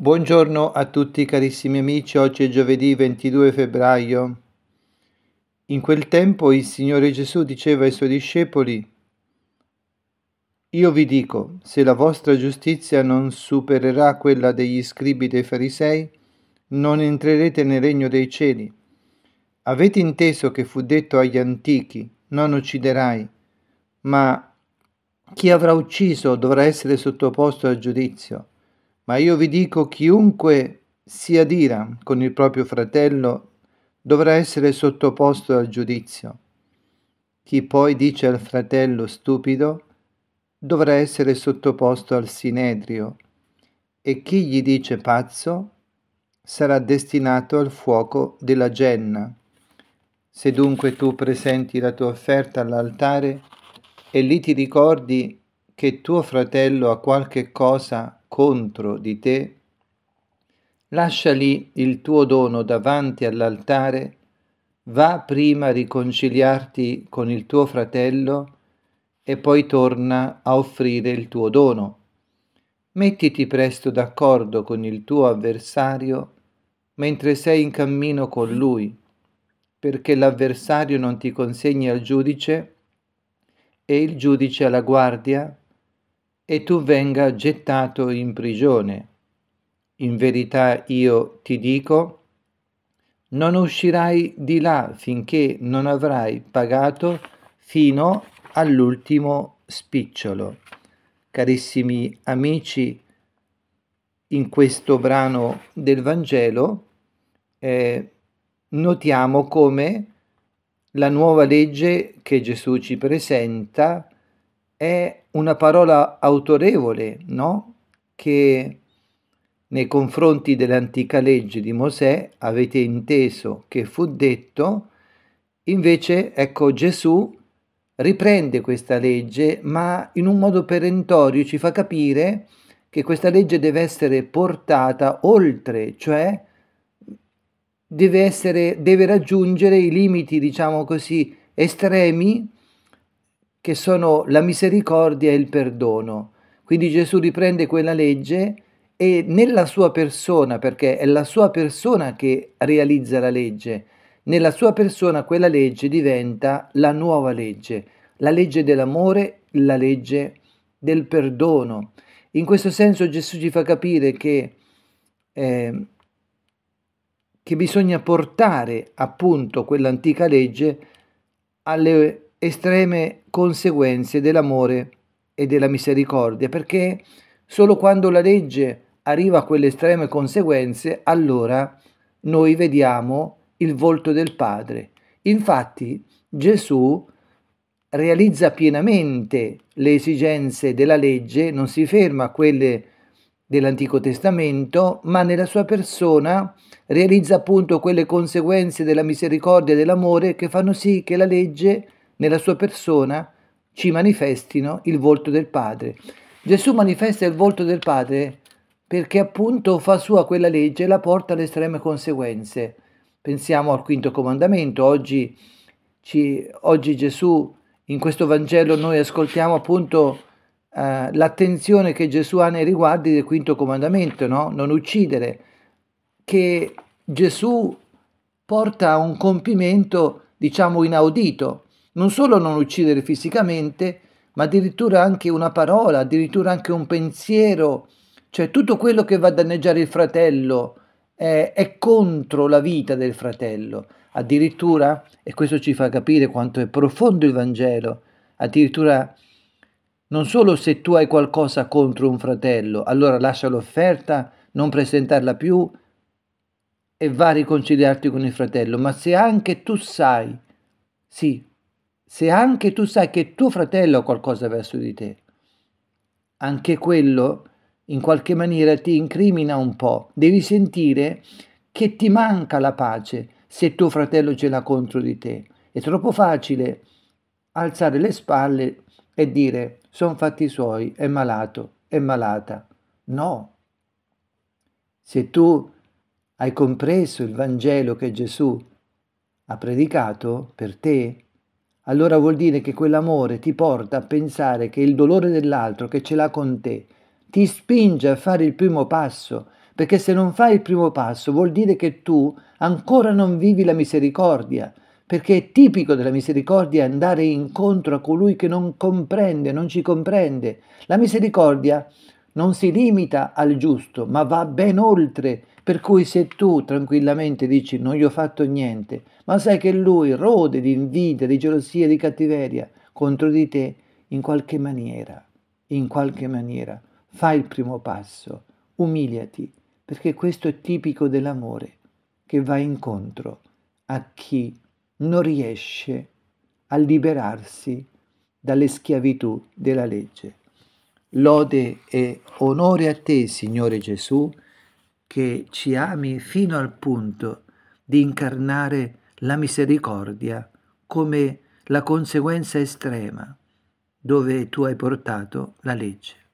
Buongiorno a tutti carissimi amici, oggi è giovedì 22 febbraio. In quel tempo il Signore Gesù diceva ai suoi discepoli, Io vi dico, se la vostra giustizia non supererà quella degli scribi dei farisei, non entrerete nel regno dei cieli. Avete inteso che fu detto agli antichi, non ucciderai, ma chi avrà ucciso dovrà essere sottoposto al giudizio. Ma io vi dico, chiunque si adira con il proprio fratello dovrà essere sottoposto al giudizio. Chi poi dice al fratello stupido dovrà essere sottoposto al sinedrio e chi gli dice pazzo sarà destinato al fuoco della genna. Se dunque tu presenti la tua offerta all'altare e lì ti ricordi che tuo fratello ha qualche cosa contro di te, lascia lì il tuo dono davanti all'altare, va prima a riconciliarti con il tuo fratello e poi torna a offrire il tuo dono. Mettiti presto d'accordo con il tuo avversario mentre sei in cammino con lui, perché l'avversario non ti consegni al giudice e il giudice alla guardia e tu venga gettato in prigione. In verità io ti dico, non uscirai di là finché non avrai pagato fino all'ultimo spicciolo. Carissimi amici, in questo brano del Vangelo eh, notiamo come la nuova legge che Gesù ci presenta è una parola autorevole, no? Che nei confronti dell'antica legge di Mosè avete inteso che fu detto, invece ecco Gesù riprende questa legge, ma in un modo perentorio ci fa capire che questa legge deve essere portata oltre, cioè deve, essere, deve raggiungere i limiti, diciamo così, estremi che sono la misericordia e il perdono. Quindi Gesù riprende quella legge e nella sua persona, perché è la sua persona che realizza la legge, nella sua persona quella legge diventa la nuova legge, la legge dell'amore, la legge del perdono. In questo senso Gesù ci fa capire che, eh, che bisogna portare appunto quell'antica legge alle estreme conseguenze dell'amore e della misericordia, perché solo quando la legge arriva a quelle estreme conseguenze, allora noi vediamo il volto del Padre. Infatti Gesù realizza pienamente le esigenze della legge, non si ferma a quelle dell'Antico Testamento, ma nella sua persona realizza appunto quelle conseguenze della misericordia e dell'amore che fanno sì che la legge nella sua persona ci manifestino il volto del Padre. Gesù manifesta il volto del Padre perché appunto fa sua quella legge e la porta alle estreme conseguenze. Pensiamo al quinto comandamento, oggi, ci, oggi Gesù in questo Vangelo noi ascoltiamo appunto eh, l'attenzione che Gesù ha nei riguardi del quinto comandamento, no? non uccidere, che Gesù porta a un compimento diciamo inaudito non solo non uccidere fisicamente, ma addirittura anche una parola, addirittura anche un pensiero, cioè tutto quello che va a danneggiare il fratello è, è contro la vita del fratello. Addirittura, e questo ci fa capire quanto è profondo il Vangelo, addirittura non solo se tu hai qualcosa contro un fratello, allora lascia l'offerta, non presentarla più e va a riconciliarti con il fratello, ma se anche tu sai, sì, se anche tu sai che tuo fratello ha qualcosa verso di te, anche quello in qualche maniera ti incrimina un po'. Devi sentire che ti manca la pace se tuo fratello ce l'ha contro di te. È troppo facile alzare le spalle e dire sono fatti suoi, è malato, è malata. No. Se tu hai compreso il Vangelo che Gesù ha predicato per te, allora vuol dire che quell'amore ti porta a pensare che il dolore dell'altro che ce l'ha con te ti spinge a fare il primo passo, perché se non fai il primo passo vuol dire che tu ancora non vivi la misericordia, perché è tipico della misericordia andare incontro a colui che non comprende, non ci comprende. La misericordia non si limita al giusto, ma va ben oltre. Per cui se tu tranquillamente dici non gli ho fatto niente, ma sai che lui rode di invidia, di gelosia, di cattiveria contro di te, in qualche maniera, in qualche maniera, fai il primo passo, umiliati, perché questo è tipico dell'amore che va incontro a chi non riesce a liberarsi dalle schiavitù della legge. Lode e onore a te, Signore Gesù, che ci ami fino al punto di incarnare la misericordia come la conseguenza estrema dove tu hai portato la legge.